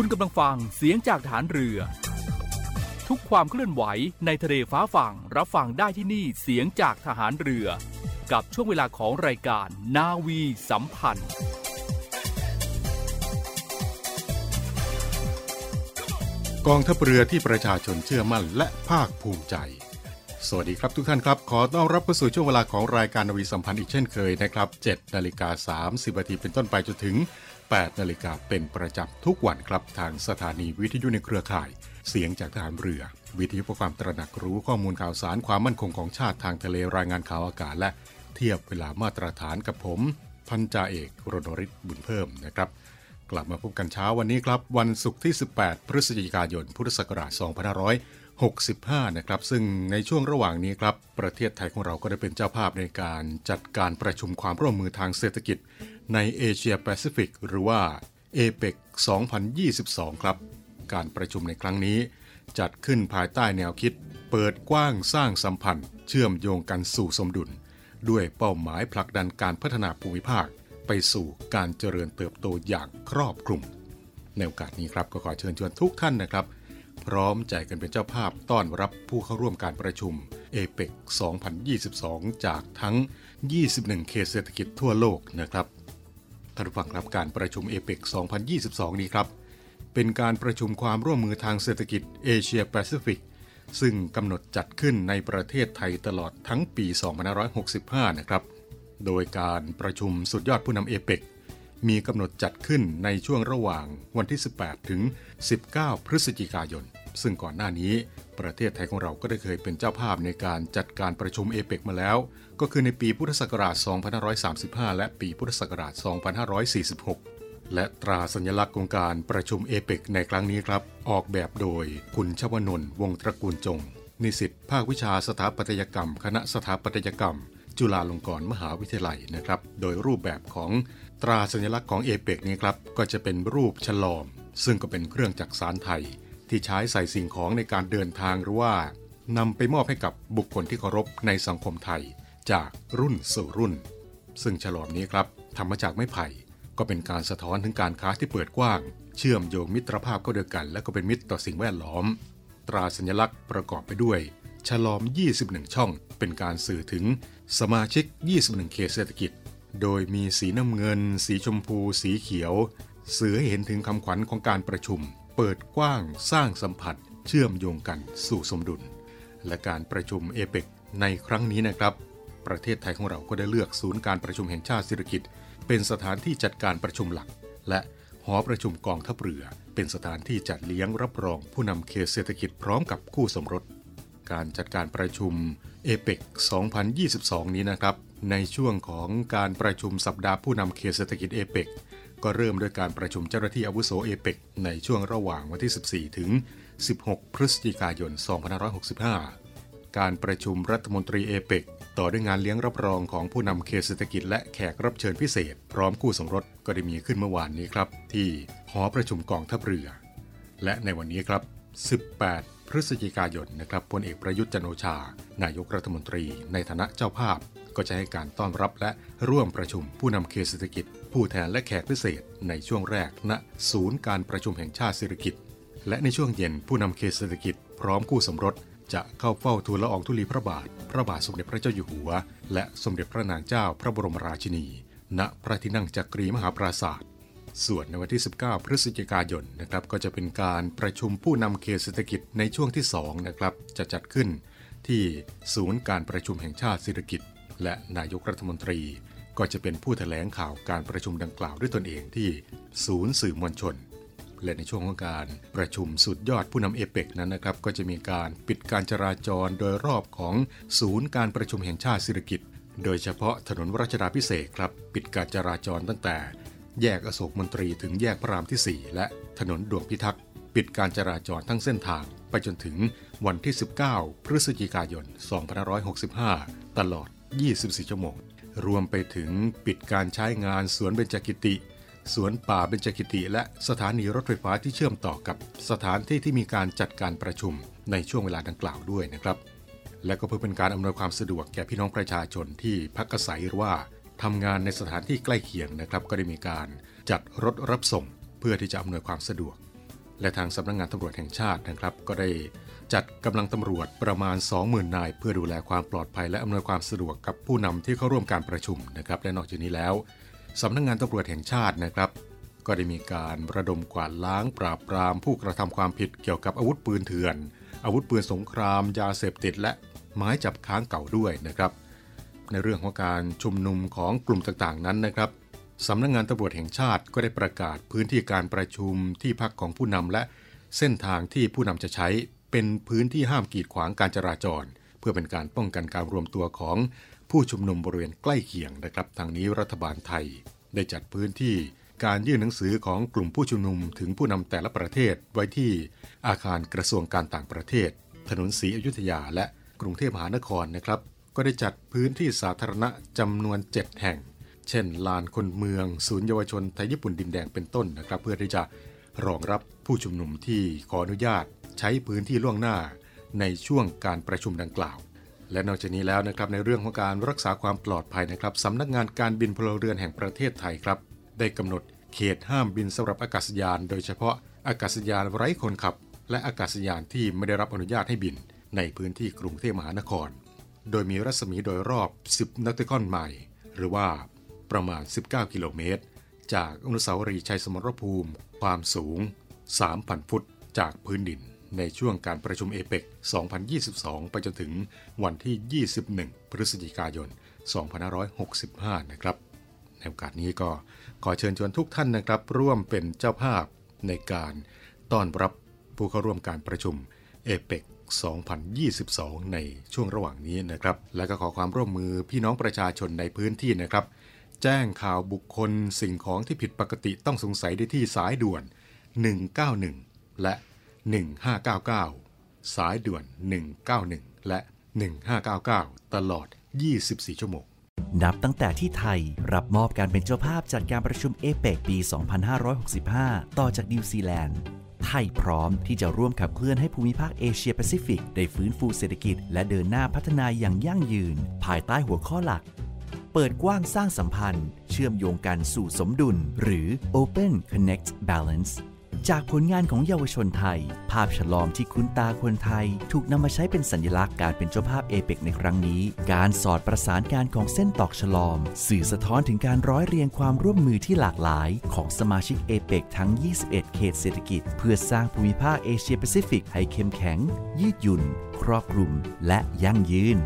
คุณกำลังฟังเสียงจากฐานเรือ ทุกความเคลื่อนไหวในทะเลฟ้าฝั่งรับฟังได้ที่นี่เสียงจากทหารเรือ กับช่วงเวลาของรายการนาวีสัมพันธ์ กองทัพเรือที่ประชาชนเชื่อมั่นและภาคภูมิใจ สวัสดีครับทุกท่านครับ ขอต้อนรับเข้าสู่ช่วงเวลาของรายการนาวีสัมพันธ์อีกเช่นเคยนะครับ7นาฬิกา30นาทีเป็นต้นไปจนถึง 8 นาฬิกาเป็นประจำทุกวันครับทางสถานีวิทยุในเครือข่าย เสียงจากทหารเรือ วิทยุเพื่อความตระหนักรู้ข้อมูลข่าวสารความมั่นคงของชาติทางทะเลรายงานข่าวอากาศและเทียบเวลามาตรฐานกับผม พันจ่าเอกรณริศบุญเพิ่มนะครับ กลับมาพบกันเช้าวันนี้ครับ วันศุกร์ที่ 18 พฤศจิกายนพุทธศักราช 2565นะครับ ซึ่งในช่วงระหว่างนี้ครับ ประเทศไทยของเราก็ได้เป็นเจ้าภาพในการจัดการประชุมความร่วมมือทางเศรษฐกิจ ในเอเชียแปซิฟิกหรือว่า APEC 2022 ครับ การประชุมในครั้งนี้ จัดขึ้นภายใต้แนวคิด เปิดกว้างสร้างสัมพันธ์ เชื่อมโยงกันสู่สมดุล ด้วยเป้าหมายผลักดันการพัฒนาภูมิภาค ไปสู่การเจริญเติบโตอย่างครอบคลุมในโอกาสนี้ครับก็ขอเชิญชวนทุกท่านนะครับ พร้อมใจกันเป็นเจ้าภาพต้อนรับผู้เข้าร่วมการประชุม APEC 2022 จากทั้ง 21 เขตเศรษฐกิจทั่วโลกนะครับท่านผู้ฟังครับการประชุม APEC 2022 นี้ครับ เป็นการประชุมความร่วมมือทางเศรษฐกิจเอเชียแปซิฟิกซึ่งกำหนดจัดขึ้นในประเทศไทยตลอดทั้งปี 2565 นะครับ โดยการประชุมสุดยอดผู้นำเอเปกมีกำหนดจัดขึ้นในช่วงระหว่างวันที่ 18 ถึง 19 พฤศจิกายน ซึ่งก่อนหน้านี้ประเทศไทยของเราก็ได้เคยเป็นเจ้าภาพในการจัดการประชุมเอเปกมาแล้ว ก็คือในปีพุทธศักราช 2535 และปีพุทธศักราช 2546 และตราสัญลักษณ์ของการประชุมเอเปกในครั้งนี้ครับ ออกแบบโดยคุณชวนนท์วงตระกูลจง นิสิตภาควิชาสถาปัตยกรรม คณะสถาปัตยกรรม จุฬาลงกรณ์มหาวิทยาลัยนะครับ โดยรูปแบบของตราสัญลักษณ์ของเอเปกนี้ครับก็จะเป็นรูปฉลอม ซึ่งก็เป็นเครื่องจักสานไทย ที่ใช้ใส่สิ่งของในการเดินทางหรือว่านำไปมอบให้กับบุคคลที่เคารพในสังคมไทยจากรุ่นสู่รุ่น ซึ่งฉลอมนี้ครับทำมาจากไม้ไผ่ ก็เป็นการสะท้อนถึงการค้าที่เปิดกว้าง เชื่อมโยงมิตรภาพเข้าด้วกัน และก็เป็นมิตรต่อสิ่งแวดล้อม ตราสัญลักษณ์ประกอบไปด้วยฉลอม 21 ช่อง เป็นการสื่อถึงสมาชิก 21 เขตเศรษฐกิจ โดยมีสีน้ำเงิน สีชมพู สีเขียว สื่อให้เห็นถึงคำขวัญของการประชุม เปิดกว้างสร้างสัมผัสเชื่อมโยงกันสู่สมดุล และการประชุมเอเปกในครั้งนี้นะครับ ประเทศไทยของเราก็ได้เลือกศูนย์การประชุมแห่งชาติศิริกิตเป็นสถานที่จัดการประชุมหลัก และหอประชุมกองทัพเรือ เป็นสถานที่จัดเลี้ยงรับรองผู้นำเขตเศรษฐกิจพร้อมกับคู่สมรส การจัดการประชุมเอเปก2022 นี้นะครับ ในช่วงของการประชุมสัปดาห์ผู้นำเขตเศรษฐกิจเอเปก ก็เริ่มด้วยการประชุมเจ้าหน้าที่อาวุโสเอเปกในช่วงระหว่างวันที่ 14 ถึง 16 พฤศจิกายน 2565 การประชุมรัฐมนตรีเอเปกต่อด้วยงานเลี้ยงรับรองของผู้นำเขตเศรษฐกิจและแขกรับเชิญพิเศษ พร้อมคู่สมรสก็ได้มีขึ้นเมื่อวานนี้ครับ ที่หอประชุมกองทัพเรือ และในวันนี้ครับ 18 พฤศจิกายนนะครับพลเอกประยุทธ์จันโอชา นายกรัฐมนตรี ในฐานะเจ้าภาพ ก็จะให้การต้อนรับและร่วมประชุมผู้นำเขตเศรษฐกิจ ผู้แทนและแขกพิเศษในช่วงแรกณศูนย์การประชุมแห่งชาติเศรษฐกิจ และในช่วงเย็นผู้นำเขตเศรษฐกิจ พร้อมคู่สมรส จะเข้าเฝ้าทูลละอองธุลีพระบาท พระบาทสมเด็จพระเจ้าอยู่หัว และสมเด็จพระนางเจ้าพระบรมราชินี ณพระที่นั่งจักรีมหาปราศาสตร์ส่วนในวันที่ 19 พฤศจิกายนนะครับก็จะเป็นการประชุมผู้นำเขตเศรษฐกิจในช่วงที่2นะครับจะจัดขึ้นที่ศูนย์การประชุมแห่งชาติเศรษฐกิจ และนายกรัฐมนตรีก็จะเป็นผู้แถลงข่าวการประชุมดังกล่าวด้วยตนเองที่ศูนย์สื่อมวลชน และในช่วงของการประชุมสุดยอดผู้นำเอเปกนั้นนะครับ ก็จะมีการปิดการจราจรโดยรอบของศูนย์การประชุมแห่งชาติเศรษฐกิจโดยเฉพาะถนนรัชดาพิเศษครับ ปิดการจราจรตั้งแต่ แยกอโศกมนตรีถึงแยกพระรามที่ 4 และถนนดวงพิทักษ์ปิดการจราจรทั้งเส้นทาง ไปจนถึงวันที่ 19 พฤศจิกายน 2565 ตลอด 24 ชั่วโมง รวมไปถึงปิดการใช้งานสวนเบญจกิติ สวนป่าเบญจกิติ และสถานีรถไฟฟ้าที่เชื่อมต่อกับสถานที่ที่มีการจัดการประชุมในช่วงเวลาดังกล่าวด้วยนะครับ และก็เพื่อเป็นการอำนวยความสะดวกแก่พี่น้องประชาชนที่พักอาศัยหรือว่าทำงานในสถานที่ใกล้เคียงนะครับ ก็ได้มีการจัดรถรับส่ง เพื่อที่จะอำนวยความสะดวก และทางสำนักงงานตำรวจแห่งชาตินะครับ ก็ได้ จัดกำลังตำรวจประมาณ 20,000 นาย เพื่อดูแลความปลอดภัยและอำนวยความสะดวกกับผู้นำที่เข้าร่วมการประชุมนะครับและนอกจากนี้แล้วสำนักงงานตำรวจแห่งชาตินะครับ ก็ได้มีการระดมกวาดล้างปราบปรามผู้กระทำความผิดเกี่ยวกับอาวุธปืนเถื่อน อาวุธปืนสงคราม ยาเสพติด และไม้จับค้างเก่าด้วยนะครับ ในเรื่องของการชุมนุมของกลุ่มต่างๆ นั้นนะครับสำนักงงานตำรวจแห่งชาติก็ได้ประกาศพื้นที่การประชุมที่พักของผู้นำและเส้นทางที่ผู้นำจะใช้ เป็นพื้นที่ห้ามกีดขวางการจราจร เพื่อเป็นการป้องกันการรวมตัวของผู้ชุมนุมบริเวณใกล้เคียงนะครับ ทางนี้รัฐบาลไทย ได้จัดพื้นที่การยื่นหนังสือของกลุ่มผู้ชุมนุมถึงผู้นำแต่ละประเทศไว้ที่อาคารกระทรวงการต่างประเทศ ถนนศรีอยุธยาและกรุงเทพมหานครนะครับ ก็ได้จัดพื้นที่สาธารณะจำนวน 7 แห่ง เช่น ลานคนเมือง ศูนย์เยาวชนไทยญี่ปุ่นดินแดงเป็นต้นนะครับ เพื่อที่จะรองรับผู้ชุมนุมที่ขออนุญาต ใช้พื้นที่ล่วงหน้าในช่วงการประชุมดังกล่าว และนอกจากนี้แล้วนะครับในเรื่องของการรักษาความปลอดภัยนะครับสำนักงานการบินพลเรือนแห่งประเทศไทยครับ ได้กำหนดเขตห้ามบินสำหรับอากาศยาน โดยเฉพาะอากาศยานไร้คนขับ และอากาศยานที่ไม่ได้รับอนุญาตให้บิน ในพื้นที่กรุงเทพมหานคร โดยมีรัศมีโดยรอบ 10 นักติคอนไมล์หรือว่าประมาณ 19 กิโลเมตร จากอนุสาวรีย์ชัยสมรภูมิ ความสูง 3,000 ฟุตจากพื้นดิน ในช่วงการประชุมเอเปก2022 ไปจนถึงวันที่ 21 พฤศจิกายน 2565 นะครับ ในโอกาสนี้ก็ขอเชิญชวนทุกท่านนะครับ ร่วมเป็นเจ้าภาพในการต้อนรับผู้เข้าร่วมการประชุมเอเปก2022 ในช่วงระหว่างนี้นะครับ และก็ขอความร่วมมือพี่น้องประชาชนในพื้นที่นะครับ แจ้งข่าวบุคคลสิ่งของที่ผิดปกติต้องสงสัยได้ที่สายด่วน 191 และ 1599 สายด่วน 191 และ 1599 ตลอด 24 ชั่วโมงนับตั้งแต่ที่ไทยรับมอบการเป็นเจ้าภาพจัดการประชุมเอเปกปี 2565 ต่อจากนิวซีแลนด์ ไทยพร้อมที่จะร่วมขับเคลื่อนให้ภูมิภาคเอเชียแปซิฟิก ได้ฟื้นฟูเศรษฐกิจและเดินหน้าพัฒนาอย่างยั่งยืน ภายใต้หัวข้อหลัก เปิดกว้างสร้างสัมพันธ์ เชื่อมโยงกันสู่สมดุล หรือ Open Connect Balance จากผลงานของเยาวชนไทย ภาพชะลอมที่คุ้นตาคนไทย ถูกนำมาใช้เป็นสัญลักษณ์การเป็นเจ้าภาพเอเปกในครั้งนี้ การสอดประสานการของเส้นตอกชะลอม สื่อสะท้อนถึงการร้อยเรียงความร่วมมือที่หลากหลาย ของสมาชิกเอเปกทั้ง 21 เขตเศรษฐกิจ เพื่อสร้างภูมิภาคเอเชียแปซิฟิกให้เข้มแข็ง ยืดหยุ่น ครอบคลุม และยั่งยืน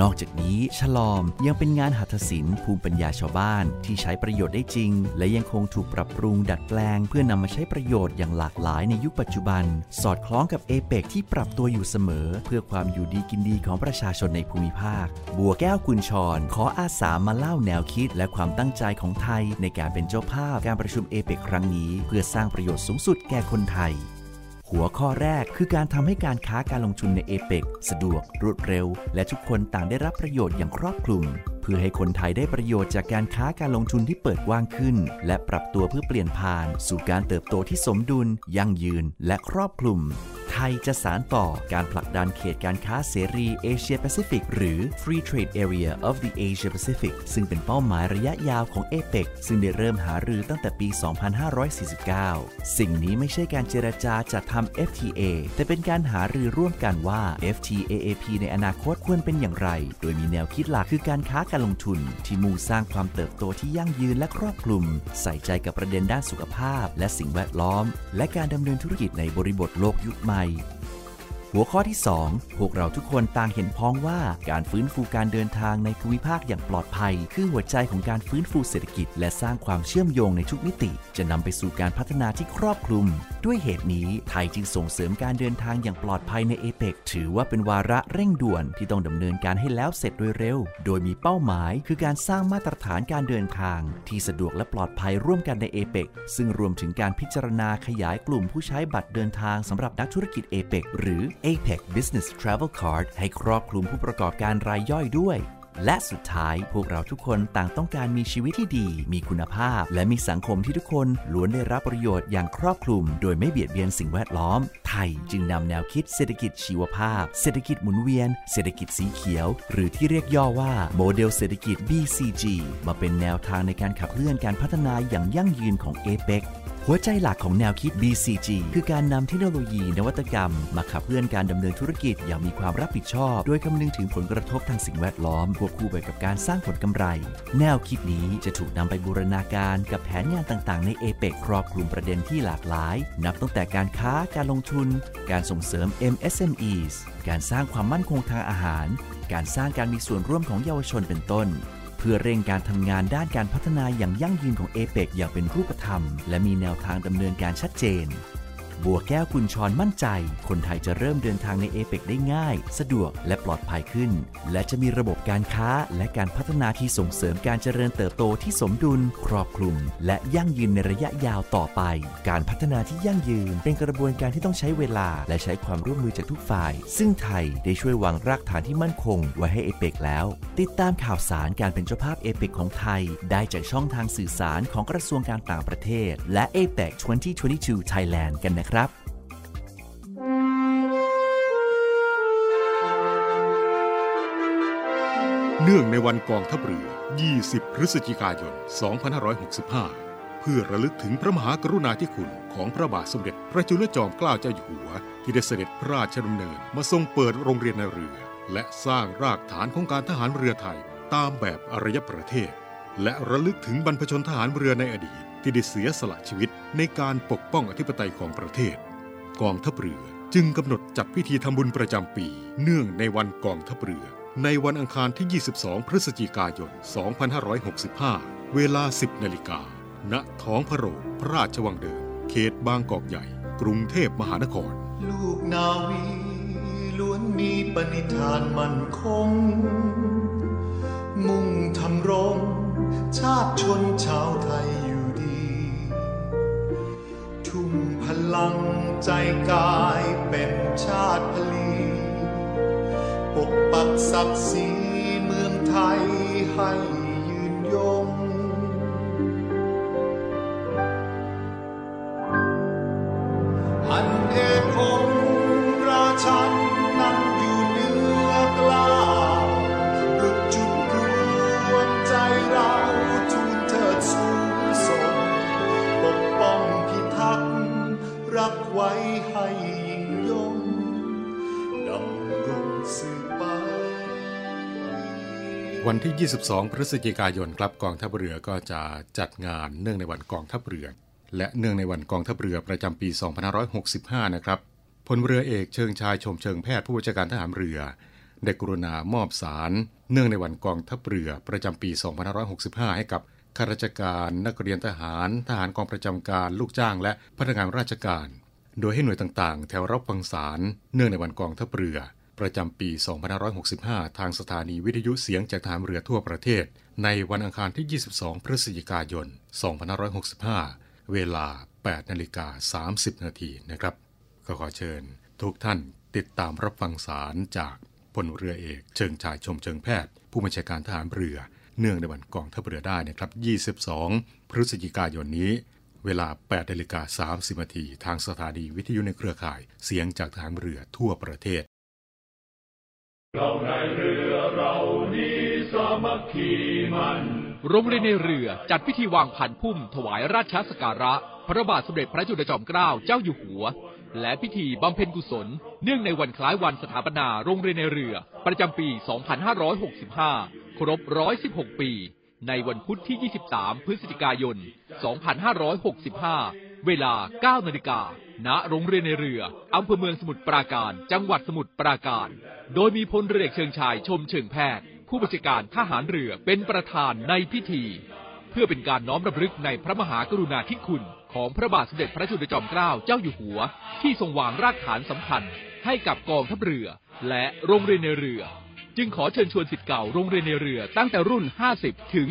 นอกจากนี้ชะลอมยังเป็นงานหัตถศิลป์ภูมิปัญญาชาวบ้าน ที่ใช้ประโยชน์ได้จริง และยังคงถูกปรับปรุงดัดแปลง เพื่อนำมาใช้ประโยชน์อย่างหลากหลายในยุคปัจจุบัน สอดคล้องกับเอเปกที่ปรับตัวอยู่เสมอ เพื่อความอยู่ดีกินดีของประชาชนในภูมิภาค บัวแก้วกุญชร ขออาสามาเล่าแนวคิด และความตั้งใจของไทย ในการเป็นเจ้าภาพการประชุมเอเปกครั้งนี้ เพื่อสร้างประโยชน์สูงสุดแก่คนไทย หัวข้อแรกคือการทำให้การค้าการลงทุนในเอเปกสะดวกรวดเร็ว และทุกคนต่างได้รับประโยชน์อย่างครอบคลุมเพื่อให้คนไทยได้ประโยชน์จากการค้าการลงทุนที่เปิดกว้างขึ้น และปรับตัวเพื่อเปลี่ยนผ่าน สู่การเติบโตที่สมดุล ยั่งยืน และครอบคลุม ไทยจะสารต่อการผลักดันเขตการค้าเสรีเอเชียแปซิฟิกหรือ Free Trade Area of the Asia Pacific ซึ่งเป็นเป้าหมายระยะยาวของเอเปกซึ่งได้เริ่มหารือตั้งแต่ปี 2549 สิ่งนี้ไม่ใช่การเจรจาจัดทำ FTA แต่เป็นการหารือร่วมกันว่า FTAAP ในอนาคตควรเป็นอย่างไร โดยมีแนวคิดหลักคือการค้าการลงทุนที่มุ่งสร้างความเติบโตที่ยั่งยืนและครอบคลุม ใส่ใจกับประเด็นด้านสุขภาพ และสิ่งแวดล้อม และการดำเนินธุรกิจในบริบทโลกยุคใหม่ หัวข้อที่ 2 พวกเราทุกคนต่างเห็นพ้องว่าการฟื้นฟูการเดินทางในภูมิภาคอย่างปลอดภัย คือหัวใจของการฟื้นฟูเศรษฐกิจ และสร้างความเชื่อมโยงในทุกมิติ จะนำไปสู่การพัฒนาที่ครอบคลุม ด้วยเหตุนี้ไทยจึงส่งเสริมการเดินทางอย่างปลอดภัยในเอเปกถือว่าเป็นวาระเร่งด่วนที่ต้องดำเนินการให้แล้วเสร็จโดยเร็ว โดยมีเป้าหมายคือการสร้างมาตรฐานการเดินทาง ที่สะดวกและปลอดภัยร่วมกันในเอเปกซึ่งรวมถึงการพิจารณาขยายกลุ่มผู้ใช้บัตรเดินทางสำหรับนักธุรกิจเอเปกหรือ APEC Business Travel Card ให้ครอบคลุมผู้ประกอบการรายย่อยด้วย และสุดท้ายพวกเราทุกคนต่างต้องการมีชีวิตที่ดี มีคุณภาพ และมีสังคมที่ทุกคนล้วนได้รับประโยชน์อย่างครอบคลุม โดยไม่เบียดเบียนสิ่งแวดล้อม ไทยจึงนำแนวคิดเศรษฐกิจชีวภาพ เศรษฐกิจหมุนเวียน เศรษฐกิจสีเขียว หรือที่เรียกย่อว่าโมเดลเศรษฐกิจ BCG มาเป็นแนวทางในการขับเคลื่อนการพัฒนาอย่างยั่งยืนของ APEC หัวใจหลักของแนวคิด BCG คือการนำเทคโนโลยีนวัตกรรม มาขับเคลื่อนการดำเนินธุรกิจอย่างมีความรับผิดชอบ โดยคำนึงถึงผลกระทบทางสิ่งแวดล้อมควบคู่ไปกับการสร้างผลกำไร แนวคิดนี้จะถูกนำไปบูรณาการกับแผนงานต่างๆ ในเอเปกครอบคลุมประเด็นที่หลากหลาย นับตั้งแต่การค้าการลงทุน การส่งเสริม MSMEs การสร้างความมั่นคงทางอาหาร การสร้างการมีส่วนร่วมของเยาวชนเป็นต้น เพื่อเร่งการทำงานด้านการพัฒนาอย่างยั่งยืนของเอเปกอย่างเป็นรูปธรรม และมีแนวทางดำเนินการชัดเจน บัวแก้วกุญชรมั่นใจ คนไทยจะเริ่มเดินทางในเอเปกได้ง่าย สะดวกและปลอดภัยขึ้น และจะมีระบบการค้าและการพัฒนาที่ส่งเสริมการเจริญเติบโตที่สมดุล ครอบคลุม และยั่งยืนในระยะยาวต่อไป การพัฒนาที่ยั่งยืน เป็นกระบวนการที่ต้องใช้เวลา และใช้ความร่วมมือจากทุกฝ่าย ซึ่งไทยได้ช่วยวางรากฐานที่มั่นคง ไว้ให้เอเปกแล้ว ติดตามข่าวสารการเป็นเจ้าภาพเอเปกของไทย ได้จากช่องทางสื่อสารของกระทรวงการต่างประเทศ และ APEC 2022 Thailand กันนะครับเนื่องในวันกองทัพเรือ 20 พฤศจิกายน 2565 เพื่อระลึกถึงพระมหากรุณาธิคุณของพระบาทสมเด็จพระจุลจอมเกล้าเจ้าอยู่หัว ที่ได้เสด็จพระราชดำเนินมาทรงเปิดโรงเรียนในเรือ และสร้างรากฐานของการทหารเรือไทยตามแบบอารยประเทศ และระลึกถึงบรรพชนทหารเรือในอดีต ที่ได้เสียสละชีวิตในการปกป้องอธิปไตยของประเทศ กองทัพเรือจึงกำหนดจัดพิธีทำบุญประจำปี เนื่องในวันกองทัพเรือ ในวันอังคารที่ 22 พฤศจิกายน 2565 เวลา 10 นาฬิกา ณ ท้องพระโรงพระราชวังเดิม เขตบางกอกใหญ่ กรุงเทพมหานคร ลูกนาวีล้วนมีปณิธานมั่นคง มุ่งทำรง ชาติชนชาวไทย ลังใจกายเป็นชาติพลีปกปักศักดิ์ศรีเมืองไทยให้ยืนยง ที่ 22 พฤศจิกายนครับกองทัพเรือก็จะจัดงานเนื่องในวันกองทัพเรือ และเนื่องในวันกองทัพเรือประจำปี 2565 นะครับพลเรือเอกเชิงชายชมเชิงแพทย์ผู้บัญชาการทหารเรือได้กรุณามอบสารเนื่องในวันกองทัพเรือประจำปี 2565 ให้กับข้าราชการนักเรียนทหาร ทหารกองประจำการลูกจ้าง และพนักงานราชการ โดยให้หน่วยต่างๆ แถวรับฟังสารเนื่องในวันกองทัพเรือ ประจำปี 2565 ทางสถานีวิทยุเสียงจากทหารเรือทั่วประเทศ ในวันอังคารที่ 22 พฤศจิกายน 2565 เวลา 8 นาฬิกา 30 นาทีนะครับ ก็ขอเชิญทุกท่านติดตามรับฟังสารจากพลเรือเอก เชิงชายชมเชิงแพทย์ ผู้บัญชาการทหารเรือ เนื่องในวันกองทัพเรือได้นะครับ 22 พฤศจิกายนนี้เวลา8นาฬิกา30นาทีทางสถานีวิทยุในเครือข่าย เสียงจากทหารเรือทั่วประเทศ เราในเรือเรานี้สามัคคีมันโรงเรียนในเรือจัดพิธีวางพันพุ่ม ถวายราชสกการะ พระบาทสมเด็จพระจุลจอมเกล้าเจ้าอยู่หัว และพิธีบำเพ็ญกุศล เนื่องในวันคล้ายวันสถาปนาโรงเรียนในเรือ ประจำปี 2565 ครบ 116 ปี ในวันพุธที่ 23 พฤศจิกายน 2565 เวลา 9 นาฬิกา ณ โรงเรียนในเรือ อำเภอเมืองสมุทรปราการ จังหวัดสมุทรปราการ โดยมีพลเรือเอกเชิงชายชมเชิงแพทย์ ผู้บัญชาการทหารเรือเป็นประธานในพิธี เพื่อเป็นการน้อมรำลึกในพระมหากรุณาธิคุณ ของพระบาทสมเด็จพระจุลจอมเกล้าเจ้าอยู่หัว ที่ทรงวางรากฐานสำคัญ ให้กับกองทัพเรือ และโรงเรียนในเรือ จึงขอเชิญชวนสิทธิ์เก่าโรงเรียนในเรือตั้งแต่รุ่น 50 ถึง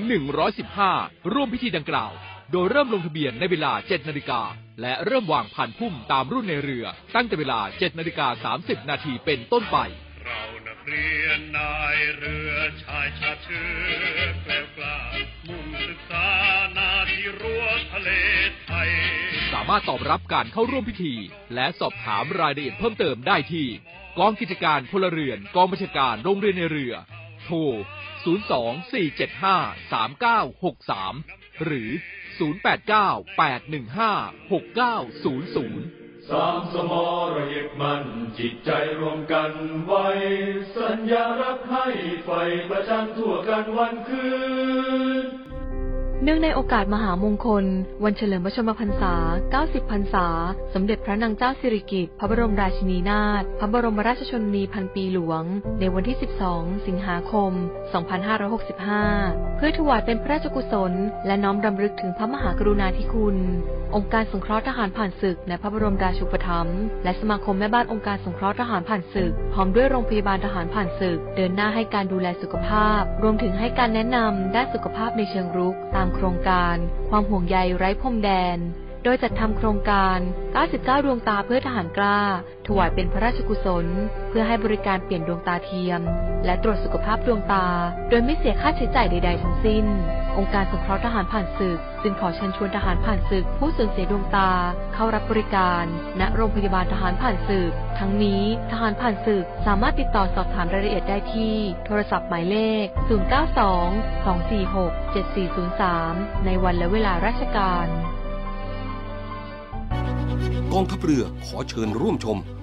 115 ร่วมพิธีดังกล่าว โดยเริ่มลงทะเบียนในเวลา 7 นาฬิกา และเริ่มวางผ่านพุ่มตามรุ่นในเรือ ตั้งแต่เวลา 7 นาฬิกา 30 นาทีเป็นต้นไป เรานักเรียนนายเรือชายชาติเชื้อแกล้วกล้ามุ่งศึกษานาที่รั้วทะเลไทย สามารถตอบรับการเข้าร่วมพิธี และสอบถามรายละเอียดเพิ่มเติมได้ที่ กองกิจการพลเรือน กองบัญชาการโรงเรียนในเรือ โทร 024753963 หรือ 089-815-6900 สามสมระยึดมันจิตใจรวมกันไว้ สัญญารักให้ไฟประจันทั่วกันวันคืน เนื่องในโอกาสมหามงคล วันเฉลิมพระชนมพรรษา 90 พรรษา สมเด็จพระนางเจ้าสิริกิติ์พระบรมราชินีนาถพระบรมราชชนนีพันปีหลวง ในวันที่ 12 สิงหาคม 2565 เพื่อถวายเป็นพระราชกุศล และน้อมรำลึกถึงพระมหากรุณาธิคุณ องค์การสงเคราะห์ทหารผ่านศึกในพระบรมราชูปถัมภ์และสมาคมแม่บ้านองค์การสงเคราะห์ทหารผ่านศึก พร้อมด้วยโรงพยาบาลทหารผ่านศึก เดินหน้าให้การดูแลสุขภาพ รวมถึงให้การแนะนำด้านสุขภาพในเชิงรุกตามโครงการ ความห่วงใยไร้พรมแดน โดยจัดทำโครงการ 99 ดวงตาเพื่อทหารกล้า ถวายเป็นพระราชกุศล เพื่อให้บริการเปลี่ยนดวงตาเทียม และตรวจสุขภาพดวงตา โดยไม่เสียค่าใช้จ่ายใด ๆ ทั้งสิ้น องค์การสงเคราะห์ทหารผ่านศึก จึงขอเชิญชวนทหารผ่านศึก ผู้สูญเสียดวงตา เข้ารับบริการ ณโรงพยาบาลทหารผ่านศึก ทั้งนี้ทหารผ่านศึกสามารถติดต่อสอบถามรายละเอียดได้ที่ โทรศัพท์หมายเลข 092 246 7403 ในวันและเวลาราชการ กองทัพเรือขอเชิญร่วมชม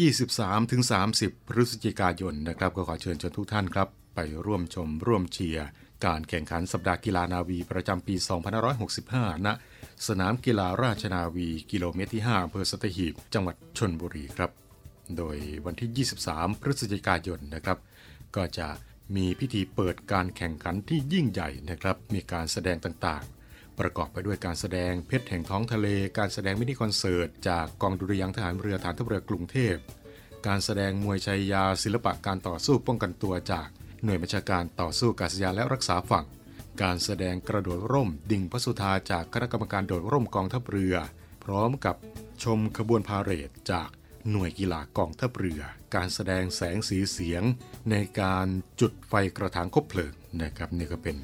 23-30 พฤศจิกายนนะครับก็ขอเชิญชวนทุกท่านครับ ไปร่วมชมร่วมเชียร์การแข่งขันสัปดาห์กีฬานาวีประจำปี 2565 ณ สนามกีฬาราชนาวีกิโลเมตรที่5อำเภอสตหีบ จังหวัดชนบุรีครับ โดยวันที่ 23 พฤศจิกายนนะครับ ก็จะมีพิธีเปิดการแข่งขันที่ยิ่งใหญ่นะครับ มีการแสดงต่าง ประกอบไปด้วยการแสดงเพชรแห่งท้องทะเล การแสดงมินิคอนเสิร์ตจากกองดุริยางทหารเรือฐานทัพเรือกรุงเทพ การแสดงมวยชัยยาศิลปะการต่อสู้ป้องกันตัวจากหน่วยบัญชาการต่อสู้กาศยานและรักษาฝั่ง การแสดงกระโดดร่ม ดิ่งพระสุธาจากคณะกรรมการโดดร่มกองทัพเรือ พร้อมกับชมขบวนพาเหรดจากหน่วยกีฬากองทัพเรือ การแสดงแสงสีเสียง ในการจุดไฟกระถางคบเพลิงนะครับนี่ก็เป็น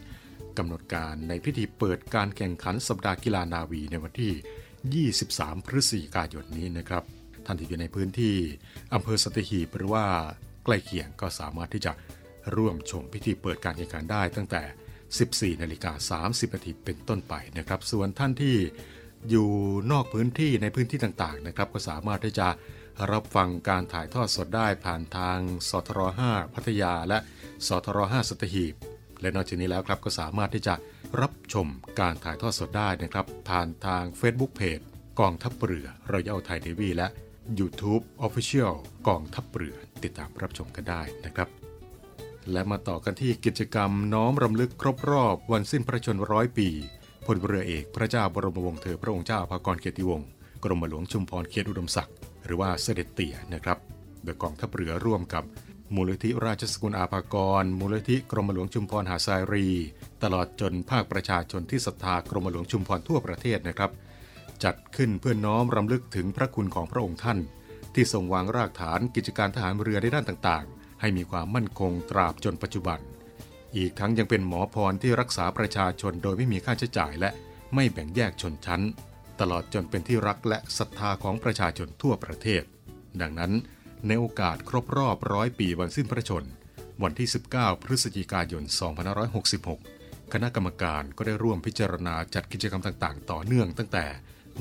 กำหนดการในพิธีเปิดการแข่งขันสัปดาห์กีฬานาวีในวันที่ 23 พฤศจิกายนนี้นะครับ ท่านที่อยู่ในพื้นที่อำเภอสัตหีบหรือว่าใกล้เคียงก็สามารถที่จะร่วมชมพิธีเปิดการแข่งขันได้ตั้งแต่ 14 นาฬิกา 30 นาทีเป็นต้นไปนะครับ ส่วนท่านที่อยู่นอกพื้นที่ในพื้นที่ต่างๆนะครับ ก็สามารถที่จะรับฟังการถ่ายทอดสดได้ผ่านทางสทร5พัทยาและสทร5สตหีบ และนอกจากนี้แล้วครับก็สามารถที่จะรับชมการถ่ายทอดสดได้นะครับผ่านทาง Facebook Page กองทัพเรือรอยัลไทยเนวีและ YouTube Official กองทัพเรือติดตามรับชมกันได้นะครับ และมาต่อกันที่กิจกรรมน้อมรำลึกครบรอบวันสิ้นพระชนมร้อยปีพลเรือเอกพระเจ้าบรมวงศ์เธอพระองค์เจ้าพระกรเกียรติวงศ์กรมหลวงชุมพรเขตอุดมศักดิ์หรือว่าเสด็จเตี่ยนะครับ โดยกองทัพเรือร่วมกับ มูลนิธิราชสกุลอาภากร มูลนิธิกรมหลวงชุมพรหาดทรายรี ตลอดจนภาคประชาชนที่ศรัทธากรมหลวงชุมพรทั่วประเทศนะครับ จัดขึ้นเพื่อน้อมรำลึกถึงพระคุณของพระองค์ท่าน ที่ทรงวางรากฐานกิจการทหารเรือในด้านต่างๆ ให้มีความมั่นคงตราบจนปัจจุบัน อีกทั้งยังเป็นหมอพรที่รักษาประชาชนโดยไม่มีค่าใช้จ่ายและไม่แบ่งแยกชนชั้น ตลอดจนเป็นที่รักและศรัทธาของประชาชนทั่วประเทศ ดังนั้น ในโอกาสครบรอบร้อยปีวันสิ้นพระชน วันที่ 19 พฤศจิกายน 2566 คณะกรรมการก็ได้ร่วมพิจารณาจัดกิจกรรมต่างๆ ต่อเนื่องตั้งแต่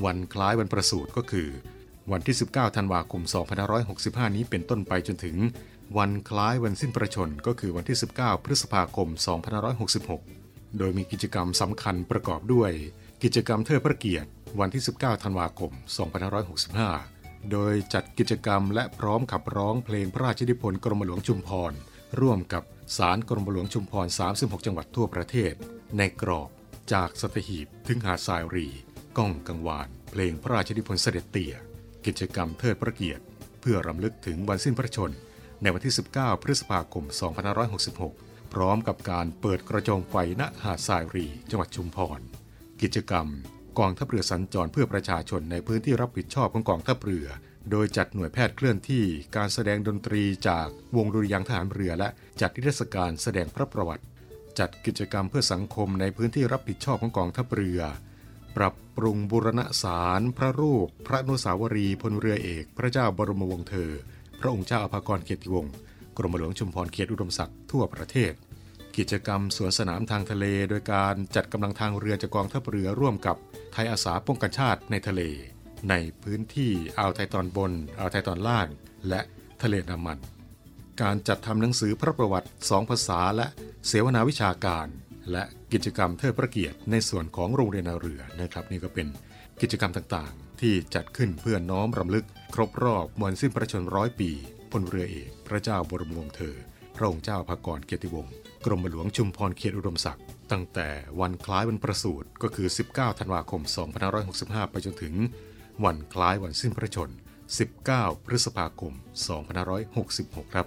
วันคล้ายวันประสูติก็คือ วันที่ 19 ธันวาคม 2565 นี้เป็นต้นไปจนถึง วันคล้ายวันสิ้นประชนก็คือวันที่ 19 พฤษภาคม 2566 โดยมีกิจกรรมสำคัญประกอบด้วย กิจกรรมเทิดพระเกียรติ วันที่ 19 ธันวาคม 2565 โดยจัดกิจกรรมและพร้อมขับร้องเพลงพระราชนิพนธ์กรมหลวงชุมพร ร่วมกับสารกรมหลวงชุมพร 36 จังหวัดทั่วประเทศ ในกรอบจากสัตหีบถึงหาดทรายรี ก้องกังวาน เพลงพระราชนิพนธ์เสด็จเตี่ย กิจกรรมเทิดพระเกียรติ เพื่อรำลึกถึงวันสิ้นพระชน ในวันที่ 19 พฤษภาคม 2566 พร้อมกับการเปิดกระจมไฟณหาดทรายรี จังหวัดชุมพร กิจกรรม กองทัพเรือสัญจรเพื่อประชาชนในพื้นที่รับผิดชอบของกองทัพเรือ โดยจัดหน่วยแพทย์เคลื่อนที่การแสดงดนตรีจากวงดุริยางทหารเรือ และจัดนิทรรศการแสดงพระประวัติ จัดกิจกรรมเพื่อสังคมในพื้นที่รับผิดชอบของกองทัพเรือ ปรับปรุงบูรณสาร พระรูป พระนุสาวรีพลเรือเอก พระเจ้าบรมวงศ์เธอ พระองค์เจ้าอภากรเกียรติวงศ์กรมหลวงชุมพรเขตอุดมศักดิ์ทั่วประเทศ กิจกรรมสวนสนามทางทะเล โดยการจัดกำลังทางเรือจากกองทัพเรือร่วมกับไทยอาสาป้องกันชาติในทะเล ในพื้นที่อ่าวไทยตอนบนอ่าวไทยตอนล่าง และทะเลน้ำมัน การจัดทำหนังสือพระประวัติสองภาษาและเสวนาวิชาการ และกิจกรรมเทิดพระเกียรติในส่วนของโรงเรียนเรือนะครับ นี่ก็เป็นกิจกรรมต่างๆ ที่จัดขึ้นเพื่อน้อมรำลึก ครบรอบวันสิ้นพระชนร้อยปีพลเรือเอก พระเจ้าบรมวงศ์เธอ พระองค์เจ้าพากรเกียรติวงศ์กรมหลวงชุมพรเขตอุดมศักดิ์ตั้งแต่วันคล้ายวันประสูติก็คือ 19 ธันวาคม 2565 ไปจนถึง วันคล้ายวันสิ้นพระชน 19 พฤษภาคม 2566 ครับ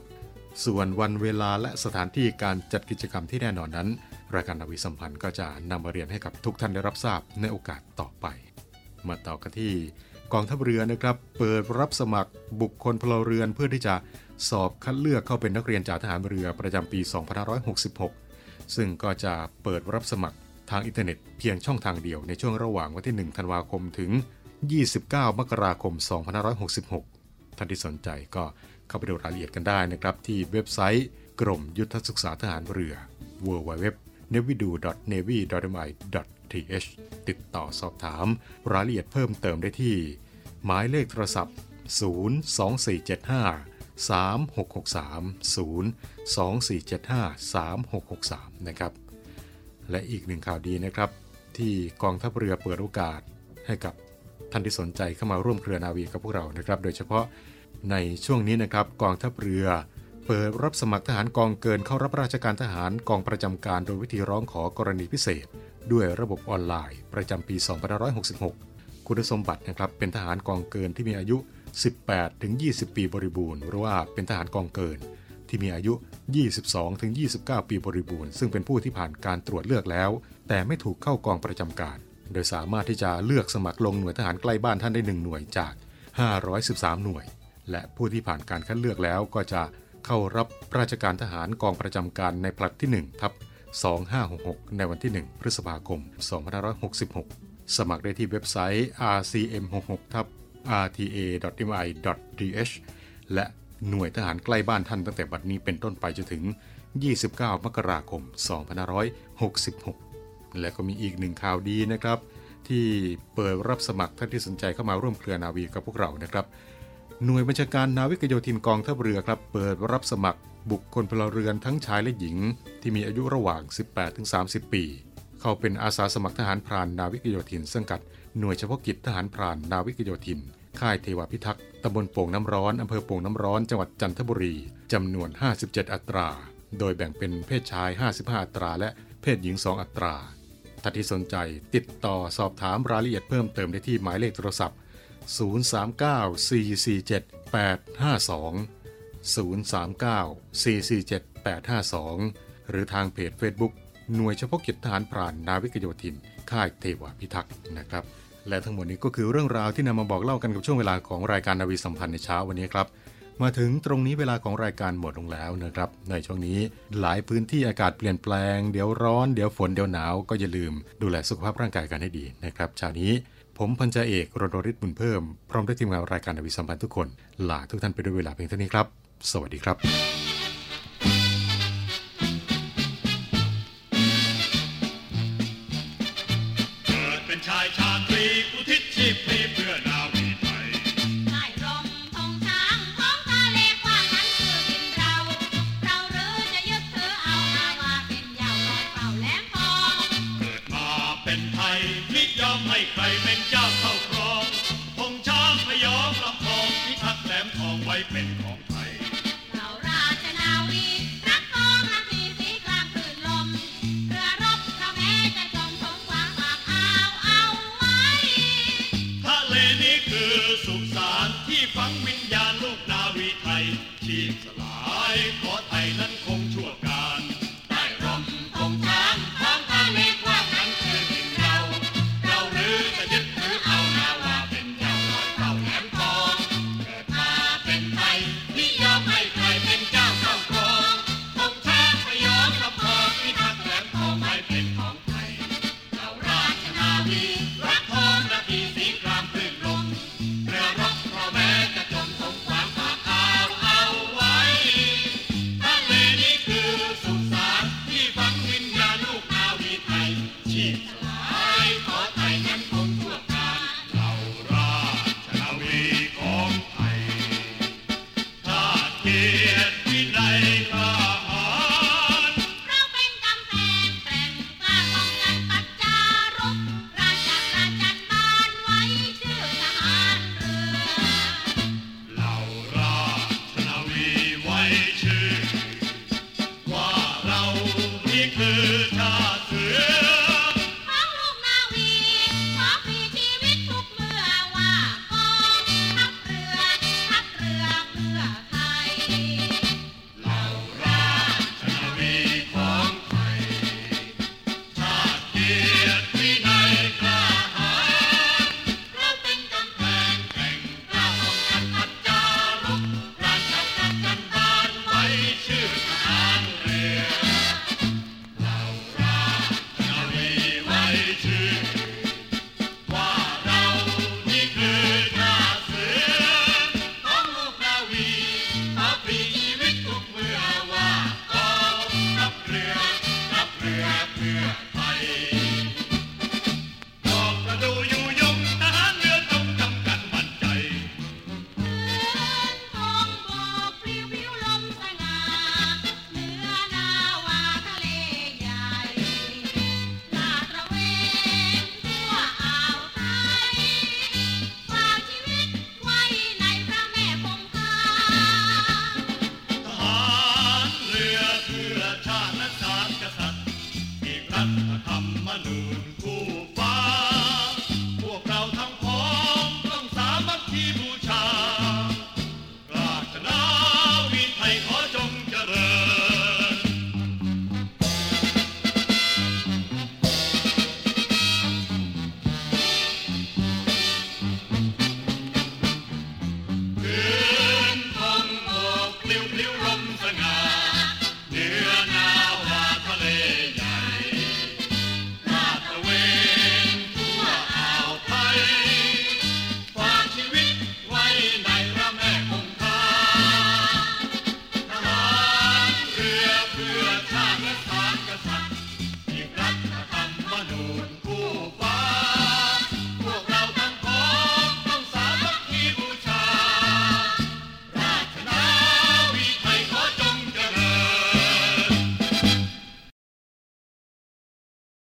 ส่วนวันเวลาและสถานที่การจัดกิจกรรมที่แน่นอนนั้น รายการนาวีสัมพันธ์ก็จะนำมาเรียนให้กับทุกท่านได้รับทราบในโอกาสต่อไป มาต่อกันที่กองทัพเรือนะครับ เปิดรับสมัครบุคคลพลเรือนเพื่อที่จะ สอบคัดเลือกเข้าเป็นนักเรียนจ่าทหารเรือประจำปี 2566 ซึ่งก็จะเปิดรับสมัครทางอินเทอร์เน็ตเพียงช่องทางเดียวในช่วงระหว่างวันที่ 1 ธันวาคมถึง 29 มกราคม 2566 ท่านที่สนใจก็เข้าไปดูรายละเอียดกันได้นะครับ ที่เว็บไซต์กรมยุทธศึกษาทหารเรือ www navidu navy mi th ติดต่อสอบถามรายละเอียดเพิ่มเติมได้ที่ หมายเลขโทรศัพท์ 02475 3663 02475 3663 นะครับ และอีกหนึ่งข่าวดีนะครับ ที่กองทัพเรือเปิดโอกาสให้กับท่านที่สนใจเข้ามาร่วมเครือนาวีกับพวกเรานะครับ โดยเฉพาะในช่วงนี้นะครับกองทัพเรือเปิดรับสมัครทหารกองเกินเข้ารับราชการทหารกองประจำการโดยวิธีร้องขอกรณีพิเศษ ด้วยระบบออนไลน์ ประจำปี 2566 คุณสมบัตินะครับเป็นทหารกองเกินที่มีอายุ 18 ถึง 20 ปีบริบูรณ์หรือว่าเป็นทหารกองเกิน ที่มีอายุ 22-29 ปีบริบูรณ์ ซึ่งเป็นผู้ที่ผ่านการตรวจเลือกแล้ว แต่ไม่ถูกเข้ากองประจำการ โดยสามารถที่จะเลือกสมัครลงหน่วยทหารใกล้บ้านท่านได้ 1 หน่วยจาก 513 หน่วย และผู้ที่ผ่านการคัดเลือกแล้วก็จะเข้ารับราชการทหารกองประจำการในผลัดที่1ทับ2566 ในวันที่ 1 พฤษภาคม 2566 สมัครได้ที่เว็บไซต์ rcm66 ทับ rta.mi.dh และหน่วยทหารใกล้บ้านท่านตั้งแต่บัดนี้เป็นต้นไปจนถึง 29 มกราคม 2566 และก็มีอีกหนึ่งข่าวดีนะครับ ที่เปิดรับสมัครท่านที่สนใจเข้ามาร่วมเครือนาวีกับพวกเรานะครับ หน่วยบัญชาการนาวิกโยธินกองทัพเรือครับเปิดรับสมัครบุคคลพลเรือนทั้งชายและหญิง ที่มีอายุระหว่าง 18-30 ปี เข้าเป็นอาสาสมัครทหารพรานนาวิกโยธินสังกัด หน่วยเฉพาะกิจทหารพรานนาวิกโยธิน ค่ายเทวพิทักษ์ตำบลโป่งน้ำร้อนอำเภอโป่งน้ำร้อนจังหวัดจันทบุรีจำนวน 57 อัตรา โดยแบ่งเป็นเพศชาย 55 อัตรา และเพศหญิง 2 อัตราท่านที่สนใจติดต่อสอบถามรายละเอียดเพิ่มเติมได้ที่หมายเลขโทรศัพท์ 039 447 852 039-447-852 หรือทางเพจ Facebook หน่วยเฉพาะกิจทหารพรานนาวิกโยธิน ค่ายเทวพิทักษ์นะครับ และทั้งหมดนี้ก็คือเรื่องราวที่นำมาบอกเล่ากันกับช่วงเวลาของรายการนาวีสัมพันธ์ในเช้าวันนี้ครับ มาถึงตรงนี้เวลาของรายการหมดลงแล้วนะครับ ในช่วงนี้หลายพื้นที่อากาศเปลี่ยนแปลง เดี๋ยวร้อนเดี๋ยวฝนเดี๋ยวหนาวก็อย่าลืมดูแลสุขภาพร่างกายกันให้ดีนะครับเช้านี้ผมพันจ่าเอกรณริศบุญเพิ่ม พร้อมด้วยทีมงานรายการนาวีสัมพันธ์ทุกคนลาทุกท่านไปด้วยเวลาเพียงเท่านี้ครับ สวัสดีครับ มิยอมใ